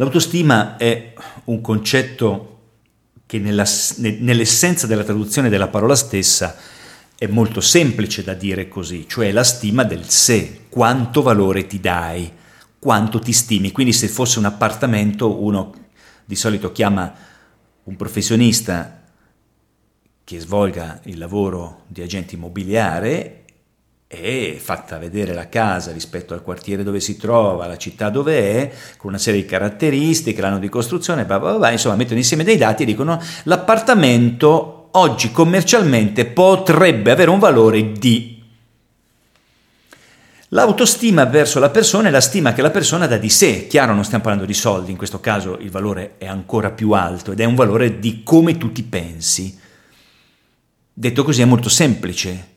L'autostima è un concetto che nella, nell'essenza della traduzione della parola stessa è molto semplice da dire così, cioè la stima del sé, quanto valore ti dai, quanto ti stimi. Quindi se fosse un appartamento, uno di solito chiama un professionista che svolga il lavoro di agente immobiliare e fatta vedere la casa rispetto al quartiere dove si trova, la città dove è, con una serie di caratteristiche, l'anno di costruzione, blah blah blah, insomma mettono insieme dei dati e dicono l'appartamento oggi commercialmente potrebbe avere un valore di L'autostima verso la persona è la stima che la persona dà di sé. Chiaro, non stiamo parlando di soldi, in questo caso il valore è ancora più alto ed è un valore di come tu ti pensi. Detto così è molto semplice.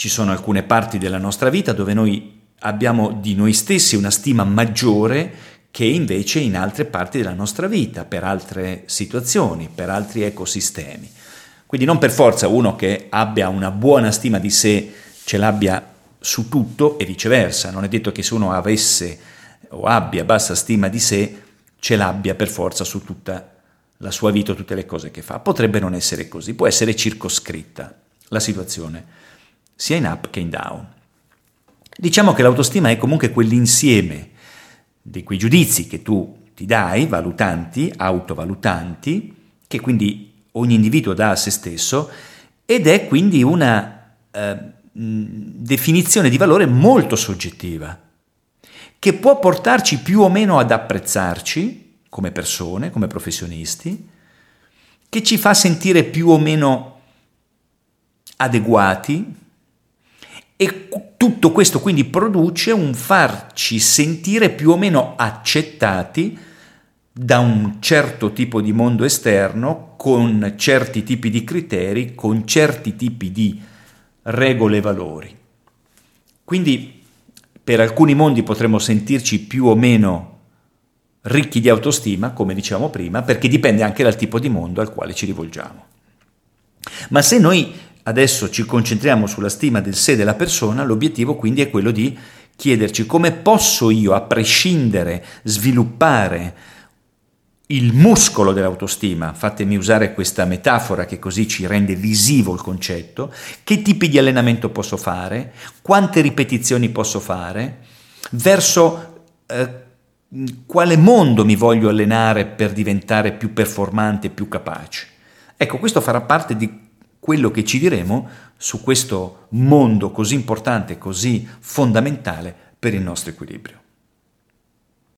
Ci sono alcune parti della nostra vita dove noi abbiamo di noi stessi una stima maggiore che invece in altre parti della nostra vita, per altre situazioni, per altri ecosistemi. Quindi non per forza uno che abbia una buona stima di sé ce l'abbia su tutto e viceversa. Non è detto che se uno avesse o abbia bassa stima di sé ce l'abbia per forza su tutta la sua vita tutte le cose che fa. Potrebbe non essere così, può essere circoscritta la situazione sia in up che in down. Diciamo che l'autostima è comunque quell'insieme di quei giudizi che tu ti dai, valutanti, autovalutanti, che quindi ogni individuo dà a se stesso, ed è quindi una eh, definizione di valore molto soggettiva, che può portarci più o meno ad apprezzarci come persone, come professionisti, che ci fa sentire più o meno adeguati, e tutto questo quindi produce un farci sentire più o meno accettati da un certo tipo di mondo esterno, con certi tipi di criteri, con certi tipi di regole e valori. Quindi per alcuni mondi potremmo sentirci più o meno ricchi di autostima, come dicevamo prima, perché dipende anche dal tipo di mondo al quale ci rivolgiamo. Ma se noi adesso ci concentriamo sulla stima del sé della persona, l'obiettivo quindi è quello di chiederci come posso io, a prescindere, sviluppare il muscolo dell'autostima, fatemi usare questa metafora che così ci rende visivo il concetto, che tipi di allenamento posso fare, quante ripetizioni posso fare, verso eh, quale mondo mi voglio allenare per diventare più performante, più capace. Ecco, questo farà parte di quello che ci diremo su questo mondo così importante, così fondamentale per il nostro equilibrio.